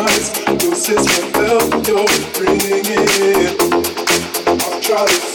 eyes, your sister felt you're bringing it. I've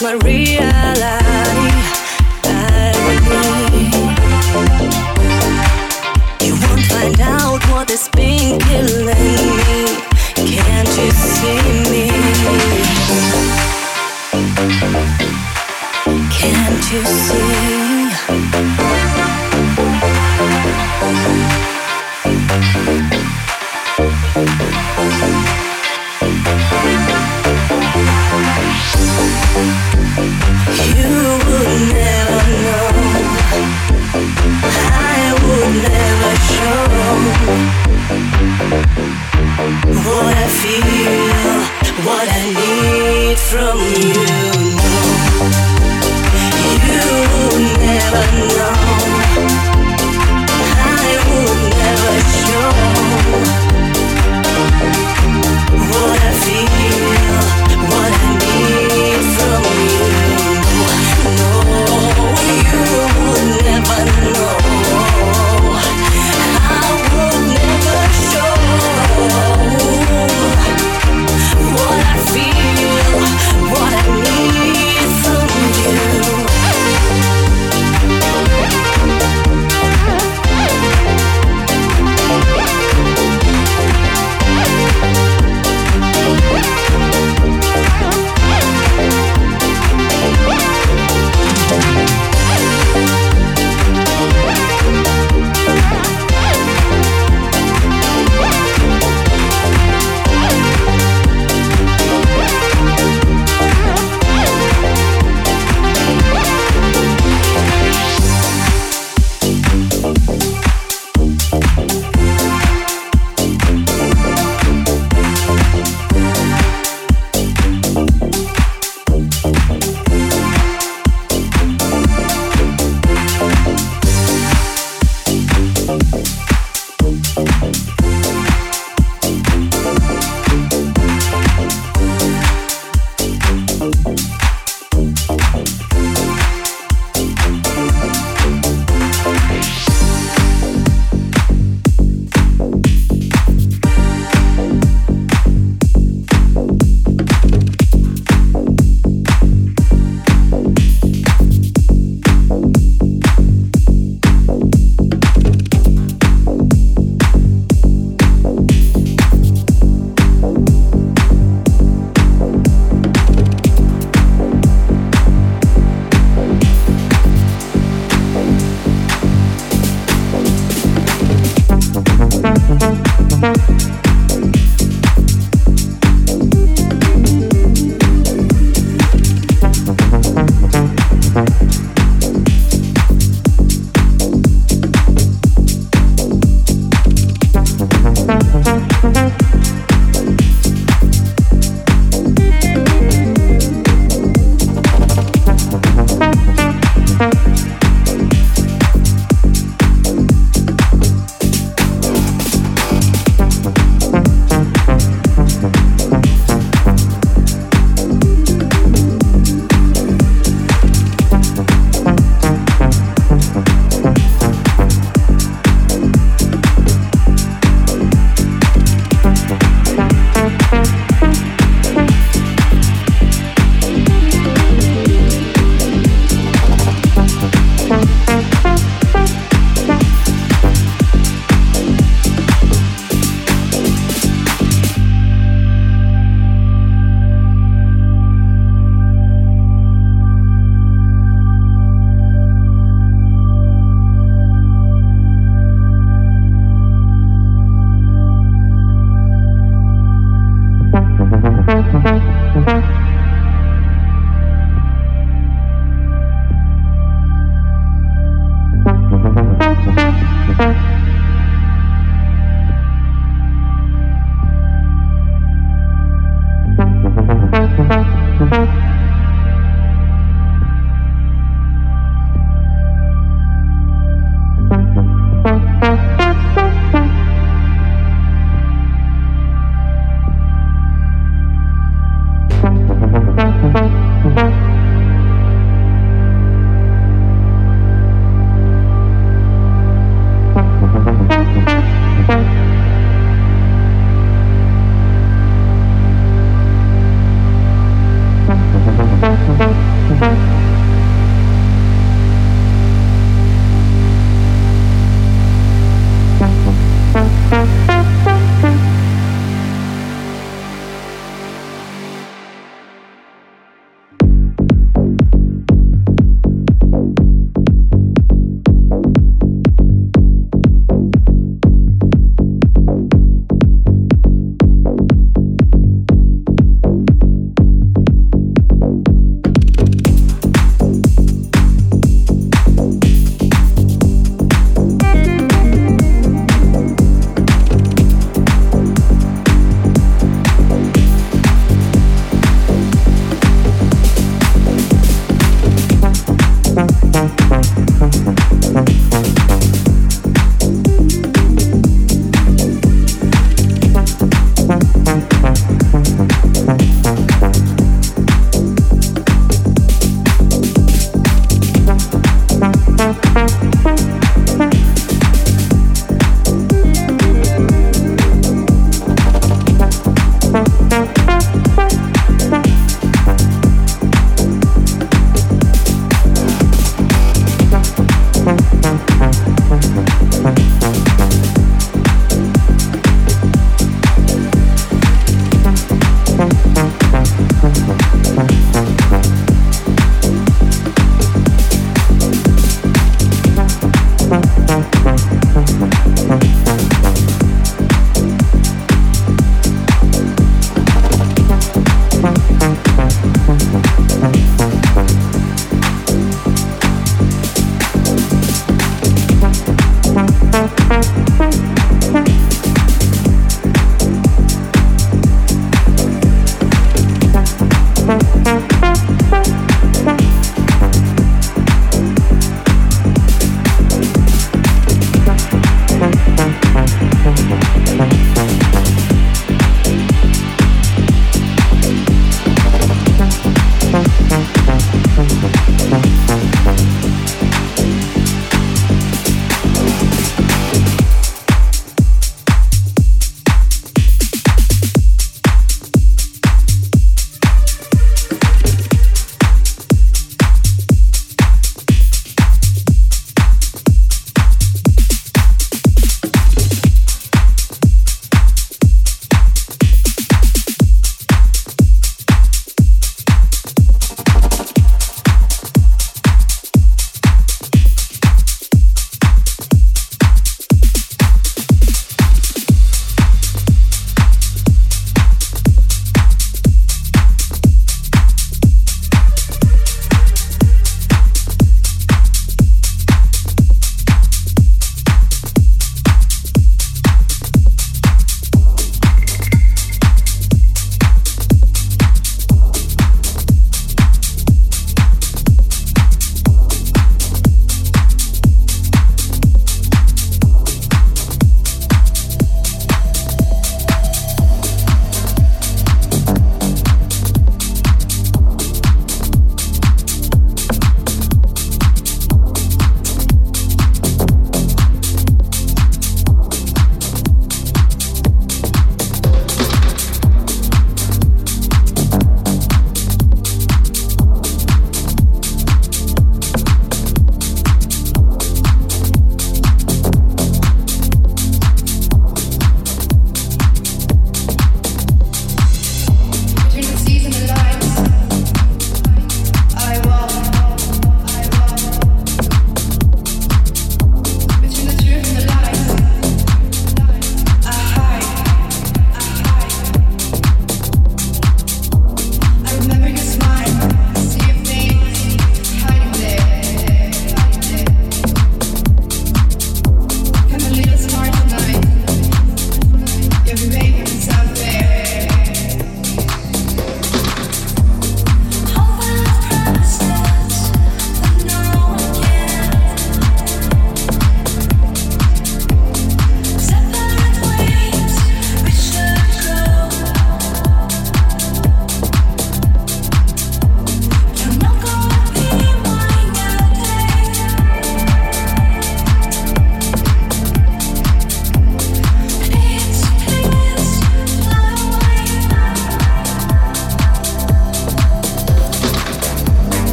my reality. Agony.